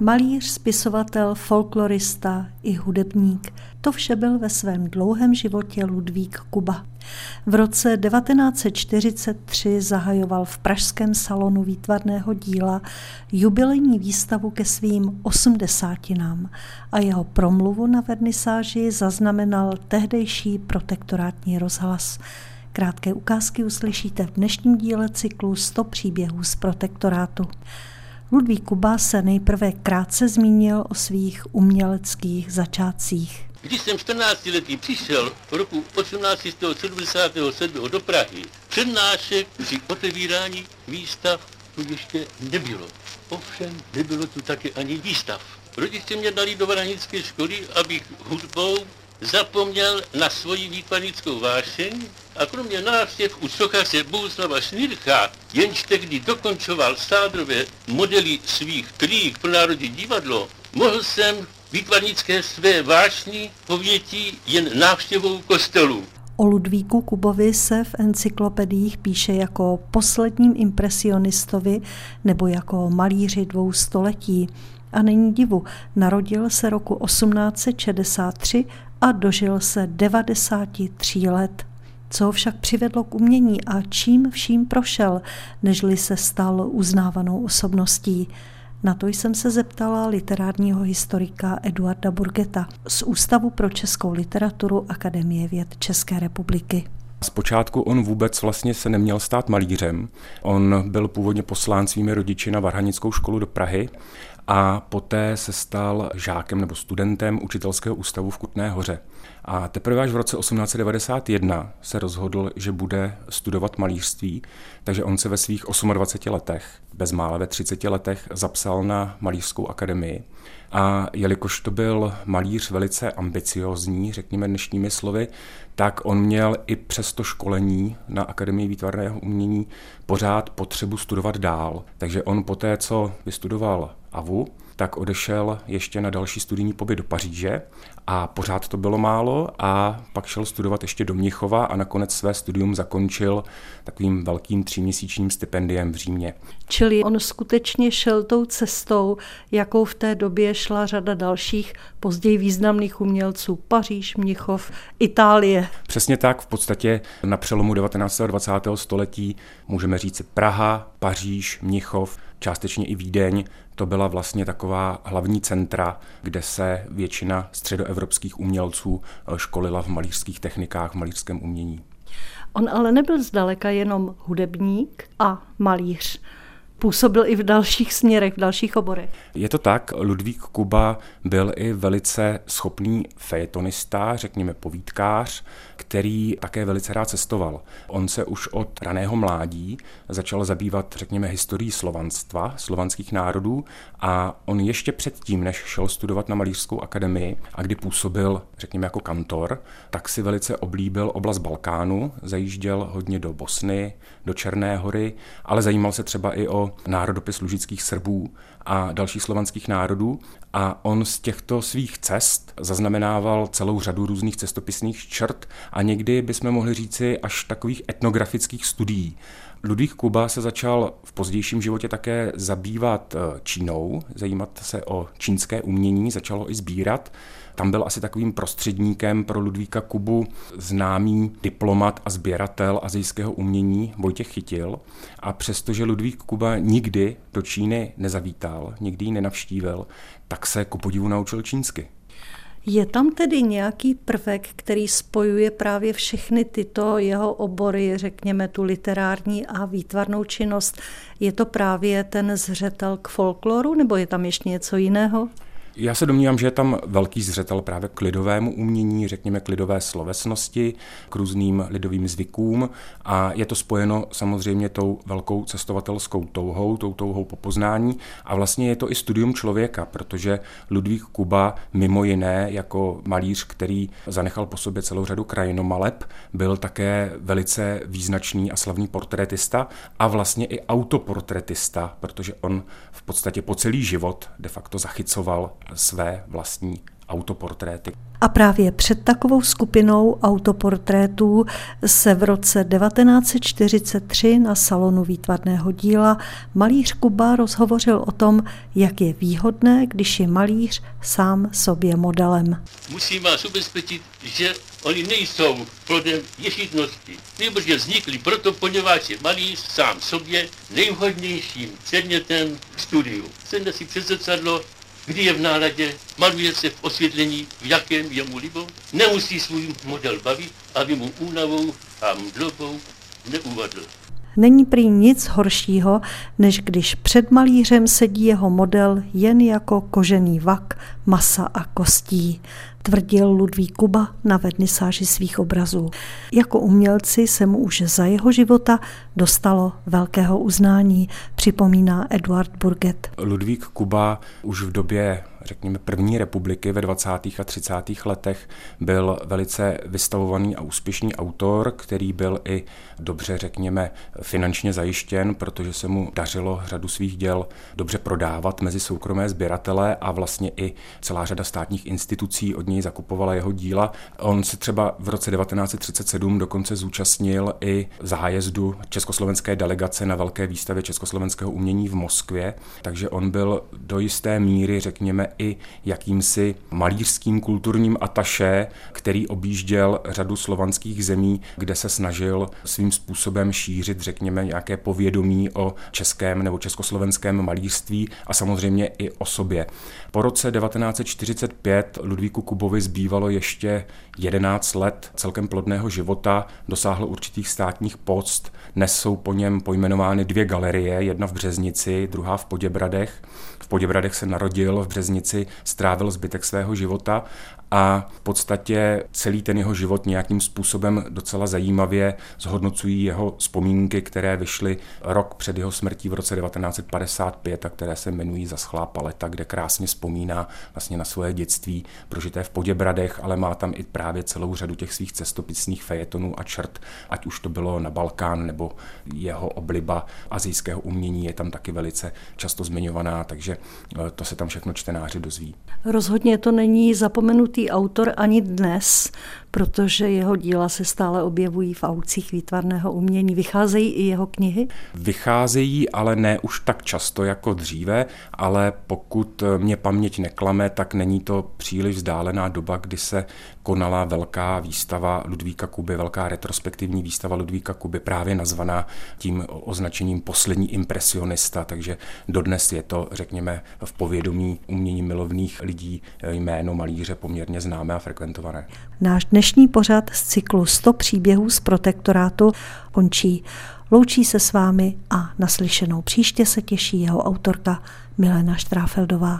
Malíř, spisovatel, folklorista i hudebník. To vše byl ve svém dlouhém životě Ludvík Kuba. V roce 1943 zahajoval v Pražském salonu výtvarného díla jubilejní výstavu ke svým osmdesátinám a jeho promluvu na vernisáži zaznamenal tehdejší protektorátní rozhlas. Krátké ukázky uslyšíte v dnešním díle cyklu 100 příběhů z protektorátu. Ludvík Kuba se nejprve krátce zmínil o svých uměleckých začátcích. Když jsem 14 letý přišel v roku 1877 do Prahy, přednášek při otevírání výstav tu ještě nebylo. Ovšem nebylo tu také ani výstav. Rodiče mě dali do Vranické školy, abych hudbou zapomněl na svoji výtvarnickou vášeň a kromě návštěv u sochaře Bouslava Šnircha, jenž tehdy dokončoval sádrové modely svých trík pro Národní divadlo, mohl jsem výtvarnické své vášní povětí jen návštěvou kostelu. O Ludvíku Kubovi se v encyklopediích píše jako posledním impresionistovi nebo jako malíři dvou století. A není divu, narodil se roku 1863 a dožil se 93 let. Co ho však přivedlo k umění a čím vším prošel, nežli se stal uznávanou osobností. Na to jsem se zeptala literárního historika Eduarda Burgeta z Ústavu pro českou literaturu Akademie věd České republiky. Zpočátku on vůbec vlastně se neměl stát malířem. On byl původně poslán svými rodiči na Varhanickou školu do Prahy a poté se stal žákem nebo studentem učitelského ústavu v Kutné hoře. A teprve až v roce 1891 se rozhodl, že bude studovat malířství, takže on se ve svých 28 letech, bezmála ve 30 letech, zapsal na malířskou akademii. A jelikož to byl malíř velice ambiciozní, řekněme dnešními slovy, tak on měl i přes to školení na Akademii výtvarného umění pořád potřebu studovat dál. Takže on poté, co vystudoval AVU, tak odešel ještě na další studijní pobyt do Paříže a pořád to bylo málo a pak šel studovat ještě do Mnichova a nakonec své studium zakončil takovým velkým tříměsíčním stipendiem v Římě. Čili on skutečně šel tou cestou, jakou v té době šla řada dalších později významných umělců. Paříž, Mnichov, Itálie. Přesně tak, v podstatě na přelomu 19. a 20. století můžeme říct Praha, Paříž, Mnichov, částečně i Vídeň, to byla vlastně taková hlavní centra, kde se většina středoevropských umělců eh, školila v malířských technikách, v malířském umění. On ale nebyl zdaleka jenom hudebník a malíř působil i v dalších směrech, v dalších oborech. Je to tak, Ludvík Kuba byl i velice schopný fejetonista, řekněme povídkář, který také velice rád cestoval. On se už od raného mládí začal zabývat, řekněme, historií slovanstva, slovanských národů a on ještě předtím, než šel studovat na Malířskou akademii a kdy působil, řekněme, jako kantor, tak si velice oblíbil oblast Balkánu, zajížděl hodně do Bosny, do Černé hory, ale zajímal se třeba i o národopis lužických Srbů a dalších slovanských národů a on z těchto svých cest zaznamenával celou řadu různých cestopisných črt a někdy bychom mohli říci až takových etnografických studií. Ludvík Kuba se začal v pozdějším životě také zabývat eh, Čínou, zajímat se o čínské umění, začal ho i sbírat. Tam byl asi takovým prostředníkem pro Ludvíka Kubu známý diplomat a sběratel azijského umění Vojtěch Chytil. A přestože Ludvík Kuba nikdy do Číny nezavítal, nikdy ji nenavštívil, tak se ku podivu naučil čínsky. Je tam tedy nějaký prvek, který spojuje právě všechny tyto jeho obory, řekněme tu literární a výtvarnou činnost? Je to právě ten zřetel k folkloru, nebo je tam ještě něco jiného? Já se domnívám, že je tam velký zřetel právě k lidovému umění, řekněme k lidové slovesnosti, k různým lidovým zvykům. A je to spojeno samozřejmě tou velkou cestovatelskou touhou, tou touhou po poznání. A vlastně je to i studium člověka, protože Ludvík Kuba mimo jiné jako malíř, který zanechal po sobě celou řadu krajinomaleb, byl také velice význačný a slavný portrétista a vlastně i autoportrétista, protože on v podstatě po celý život de facto zachycoval své vlastní autoportréty. A právě před takovou skupinou autoportrétů se v roce 1943 na salonu výtvarného díla malíř Kuba rozhovořil o tom, jak je výhodné, když je malíř sám sobě modelem. Musím vás ubezpečit, že oni nejsou plodem ješitnosti, nebože vznikli proto, poněvadž je malíř sám sobě nejvhodnějším předmětem k studiu. Sedne si před zrcadlo, kdy je v náladě, maluje se v osvětlení, v jakém je mu libo, nemusí svůj model bavit, aby mu únavou a mdlobou neuvadl. Není prý nic horšího, než když před malířem sedí jeho model jen jako kožený vak, masa a kostí, tvrdil Ludvík Kuba na vernisáži svých obrazů. Jako umělci se mu už za jeho života dostalo velkého uznání, připomíná Eduard Burget. Ludvík Kuba už v době řekněme, první republiky ve 20. a 30. letech byl velice vystavovaný a úspěšný autor, který byl i dobře, řekněme, finančně zajištěn, protože se mu dařilo řadu svých děl dobře prodávat mezi soukromé sběratele a vlastně i celá řada státních institucí od něj zakupovala jeho díla. On se třeba v roce 1937 dokonce zúčastnil i zájezdu československé delegace na velké výstavě československého umění v Moskvě, takže on byl do jisté míry, řekněme, i jakýmsi malířským kulturním ataše, který objížděl řadu slovanských zemí, kde se snažil svým způsobem šířit, řekněme, nějaké povědomí o českém nebo československém malířství a samozřejmě i o sobě. Po roce 1945 Ludvíku Kubovi zbývalo ještě 11 let celkem plodného života, dosáhl určitých státních post. Dnes jsou po něm pojmenovány dvě galerie, jedna v Březnici, druhá v Poděbradech. V Poděbradech se narodil, v Březnici strávil zbytek svého života a v podstatě celý ten jeho život nějakým způsobem docela zajímavě zhodnocují jeho vzpomínky, které vyšly rok před jeho smrtí v roce 1955 a které se jmenují Zaschlá paleta, kde krásně vzpomíná vlastně na svoje dětství prožité v Poděbradech, ale má tam i právě celou řadu těch svých cestopisných fejetonů a črt, ať už to bylo na Balkán nebo jeho obliba azijského umění je tam taky velice často zmiňovaná, takže eh, to se tam všechno čtenáři dozví. Rozhodně to není zapomenutý autor ani dnes, protože jeho díla se stále objevují v aukcích výtvarného umění. Vycházejí i jeho knihy? Vycházejí, ale ne už tak často jako dříve, ale pokud mě paměť neklame, tak není to příliš vzdálená doba, kdy se konala velká výstava Ludvíka Kuby, velká retrospektivní výstava Ludvíka Kuby, právě nazvaná tím označením poslední impresionista, takže dodnes je to, řekněme, v povědomí umění milovných lidí jméno malíře poměrně známé a frekventované. Náš dnešní pořad z cyklu 100 příběhů z protektorátu končí. Loučí se s vámi a naslyšenou příště se těší jeho autorka Milena Štráfeldová.